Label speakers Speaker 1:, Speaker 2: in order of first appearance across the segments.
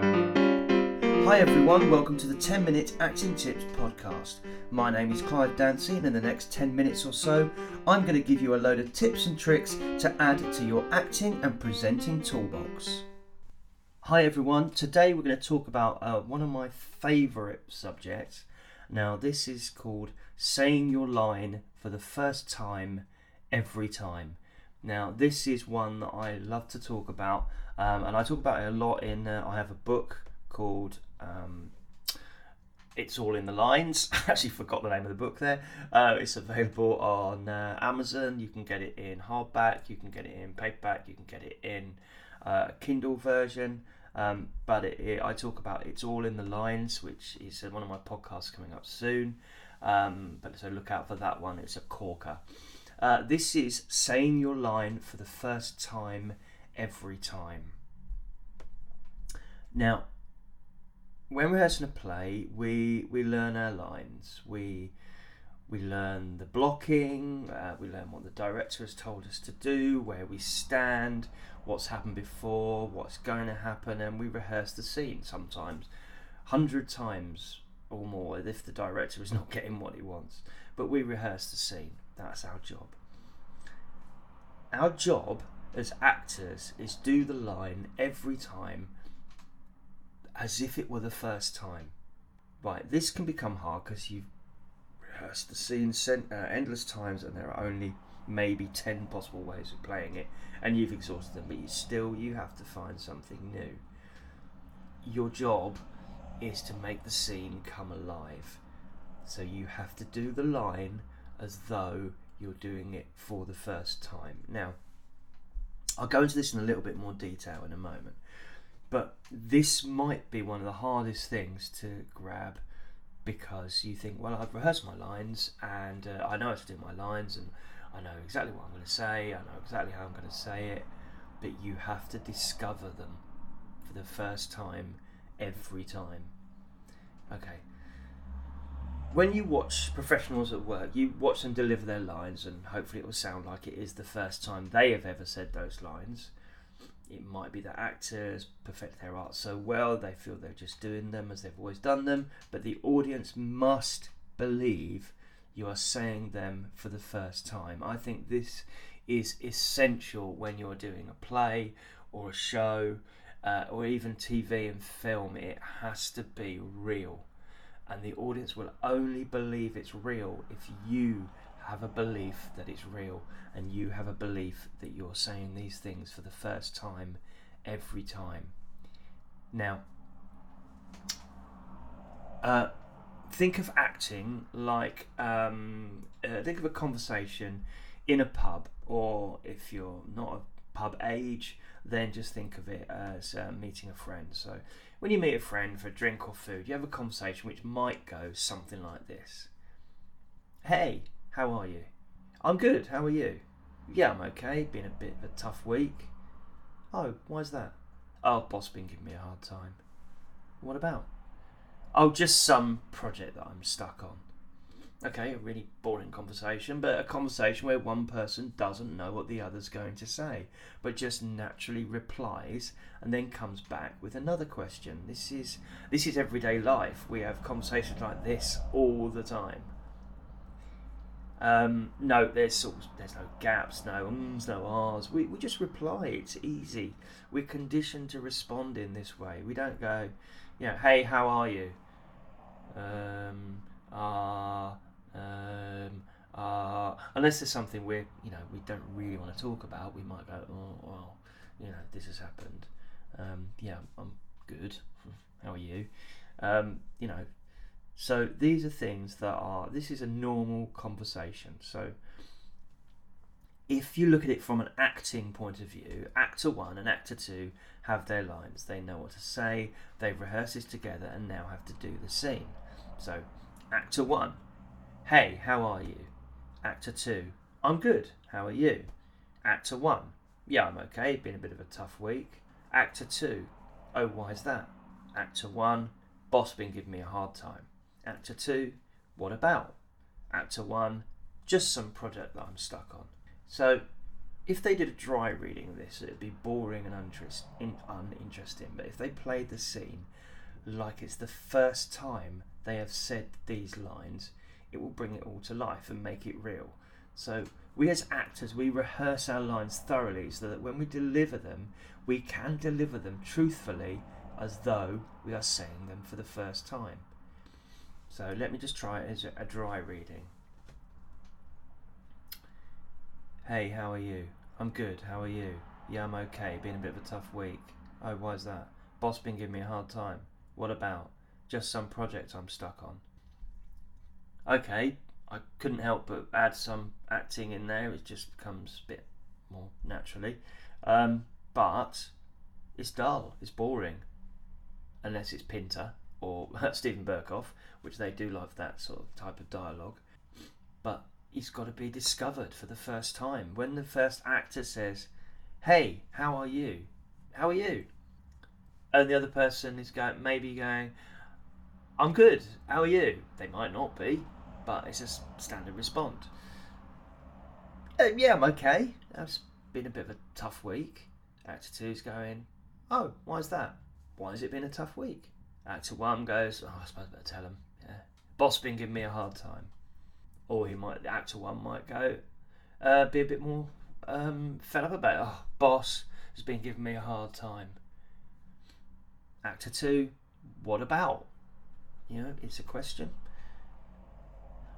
Speaker 1: Hi everyone, welcome to the 10 Minute Acting Tips podcast. My name is Clive Dancy, and in the next 10 minutes or so, I'm going to give you a load of tips and tricks to add to your acting and presenting toolbox. Hi everyone, today we're going to talk about uh, one of my favourite subjects. Now, this is called saying your line for the first time every time. Now, this is one that I love to talk about, um, and I talk about it a lot in. Uh, I have a book called um, It's All in the Lines. I actually forgot the name of the book there. Uh, it's available on uh, Amazon. You can get it in hardback, you can get it in paperback, you can get it in uh, Kindle version. Um, but it, it, I talk about It's All in the Lines, which is one of my podcasts coming up soon. Um, but so look out for that one. It's a corker. Uh, this is saying your line for the first time every time. Now, when rehearsing a play, we we learn our lines. We we learn the blocking. Uh, we learn what the director has told us to do, where we stand, what's happened before, what's going to happen, and we rehearse the scene sometimes, hundred times or more if the director is not getting what he wants. But we rehearse the scene. That's our job. Our job as actors is do the line every time as if it were the first time. Right, this can become hard because you've rehearsed the scene uh, endless times and there are only maybe 10 possible ways of playing it and you've exhausted them, but you still you have to find something new. Your job is to make the scene come alive. So you have to do the line as though you're doing it for the first time. Now, I'll go into this in a little bit more detail in a moment, but this might be one of the hardest things to grab because you think, well, I've rehearsed my lines and uh, I know how to do my lines and I know exactly what I'm going to say, I know exactly how I'm going to say it, but you have to discover them for the first time every time. Okay, when you watch professionals at work, you watch them deliver their lines, and hopefully it will sound like it is the first time they have ever said those lines. It might be that actors perfect their art so well they feel they're just doing them as they've always done them, but the audience must believe you are saying them for the first time. I think this is essential when you're doing a play or a show uh, or even TV and film. It has to be real and the audience will only believe it's real if you have a belief that it's real and you have a belief that you're saying these things for the first time every time. Now, uh, think of acting like um, uh, think of a conversation in a pub, or if you're not a pub age, then just think of it as uh, meeting a friend. So when you meet a friend for a drink or food, you have a conversation which might go something like this Hey, how are you? I'm good, how are you? Yeah, I'm okay, been a bit of a tough week. Oh, why's that? Oh, boss been giving me a hard time. What about? Oh, just some project that I'm stuck on. Okay, a really boring conversation, but a conversation where one person doesn't know what the other's going to say, but just naturally replies and then comes back with another question. This is this is everyday life. We have conversations like this all the time. Um, no, there's sort of, there's no gaps, no ums, no ahs. We we just reply. It's easy. We're conditioned to respond in this way. We don't go, you know, hey, how are you? Um, ah. Uh, um, uh, unless there's something we you know we don't really want to talk about, we might go, oh well, you know this has happened. Um, yeah, I'm good. How are you? Um, you know, so these are things that are. This is a normal conversation. So if you look at it from an acting point of view, actor one and actor two have their lines. They know what to say. They've rehearsed this together and now have to do the scene. So actor one Hey, how are you? Actor 2. I'm good. How are you? Actor 1. Yeah, I'm okay. Been a bit of a tough week. Actor 2. Oh, why is that? Actor 1. Boss been giving me a hard time. Actor 2. What about? Actor 1. Just some project that I'm stuck on. So, if they did a dry reading of this, it'd be boring and uninterest, in, uninteresting. But if they played the scene like it's the first time they have said these lines, it will bring it all to life and make it real. So we as actors, we rehearse our lines thoroughly so that when we deliver them, we can deliver them truthfully as though we are saying them for the first time. So let me just try it as a dry reading. Hey, how are you? I'm good, how are you? Yeah, I'm okay. Been a bit of a tough week. Oh, why's that? Boss been giving me a hard time. What about? Just some project I'm stuck on. Okay, I couldn't help but add some acting in there. It just becomes a bit more naturally. Um, but it's dull, it's boring. Unless it's Pinter or Stephen Berkoff, which they do love that sort of type of dialogue. But he's got to be discovered for the first time. When the first actor says, Hey, how are you? How are you? And the other person is going, maybe going, I'm good. How are you? They might not be, but it's a standard response. Uh, yeah, I'm okay. It's been a bit of a tough week. Actor two's going, Oh, why is that? Why has it been a tough week? Actor one goes, Oh, I suppose I better tell him. Yeah. Boss been giving me a hard time or he might actor one might go uh, be a bit more um, fed up about it. Oh, boss has been giving me a hard time. Actor two, what about? You know, it's a question.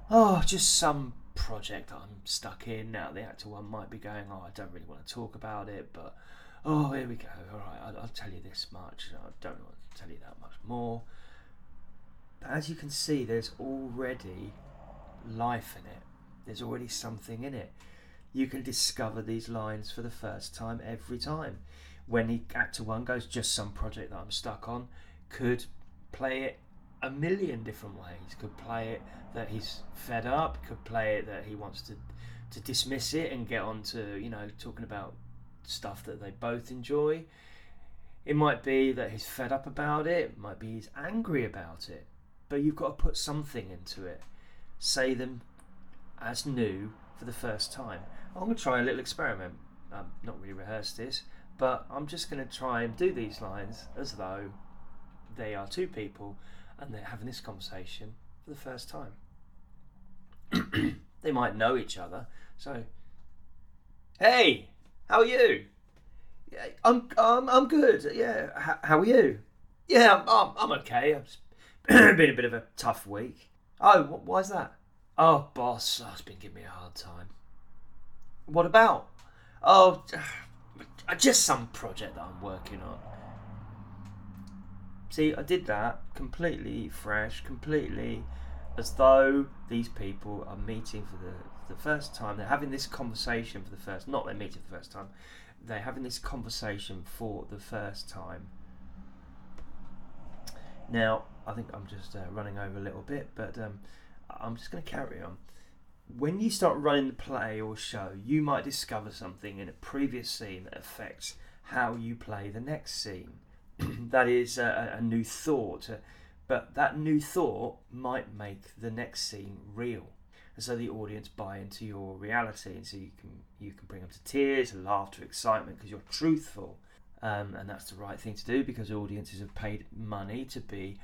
Speaker 1: Oh, just some project I'm stuck in now. The actor one might be going, oh, I don't really want to talk about it, but oh, here we go. All right, I'll, I'll tell you this much. I don't want to tell you that much more. But as you can see, there's already life in it. There's already something in it. You can discover these lines for the first time every time. When the actor one goes, just some project that I'm stuck on, could play it a million different ways. Could play it that he's fed up. Could play it that he wants to to dismiss it and get on to you know talking about stuff that they both enjoy. It might be that he's fed up about it. it might be he's angry about it. But you've got to put something into it say them as new for the first time. I'm going to try a little experiment. I'm not really rehearsed this, but I'm just going to try and do these lines as though they are two people and they're having this conversation for the first time. they might know each other, so hey, how are you? Yeah, I'm um, I'm good. Yeah, H- how are you? Yeah, I'm I'm, I'm okay. Been a bit of a tough week. Oh, why's that? Oh, boss, oh, it's been giving me a hard time. What about? Oh, just some project that I'm working on. See, I did that completely fresh, completely as though these people are meeting for the, the first time. They're having this conversation for the first, not they're meeting for the first time. They're having this conversation for the first time. Now, I think I'm just uh, running over a little bit, but um, I'm just going to carry on. When you start running the play or show, you might discover something in a previous scene that affects how you play the next scene. that is a, a new thought, but that new thought might make the next scene real and so the audience buy into your reality and so you can you can bring them to tears laughter excitement because you're truthful um, and that's the right thing to do because audiences have paid money to be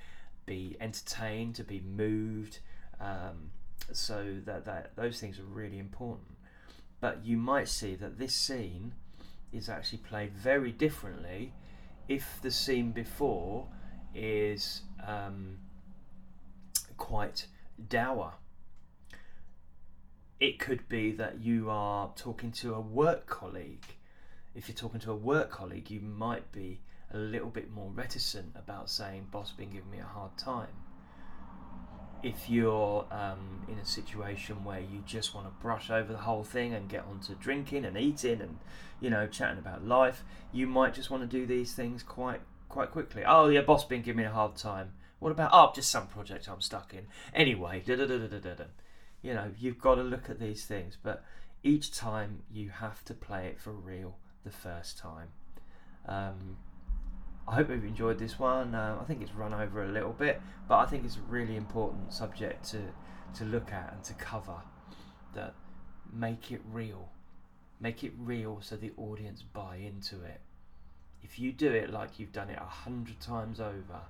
Speaker 1: be entertained, to be moved. Um, so that, that those things are really important. But you might see that this scene is actually played very differently if the scene before is um, quite dour. It could be that you are talking to a work colleague. If you're talking to a work colleague, you might be a little bit more reticent about saying, boss been giving me a hard time. If you're um, in a situation where you just want to brush over the whole thing and get on to drinking and eating and you know chatting about life, you might just want to do these things quite quite quickly. Oh yeah, boss been giving me a hard time. What about oh just some project I'm stuck in. Anyway, da da da da da da. You know you've got to look at these things, but each time you have to play it for real the first time. Um, I hope you've enjoyed this one. Uh, I think it's run over a little bit, but I think it's a really important subject to to look at and to cover. That make it real, Make it real so the audience buy into it. If you do it like you've done it a hundred times over,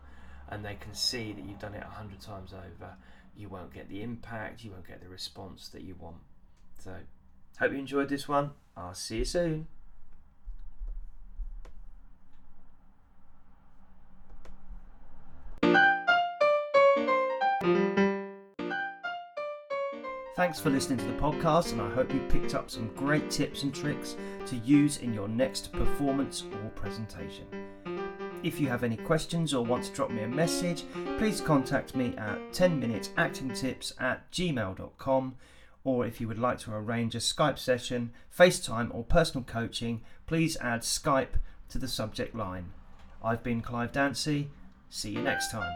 Speaker 1: and they can see that you've done it a hundred times over, you won't get the impact, you won't get the response that you want. So, hope you enjoyed this one. I'll see you soon. Thanks for listening to the podcast, and I hope you picked up some great tips and tricks to use in your next performance or presentation. If you have any questions or want to drop me a message, please contact me at 10minutesactingtips at gmail.com. Or if you would like to arrange a Skype session, FaceTime, or personal coaching, please add Skype to the subject line. I've been Clive Dancy. See you next time.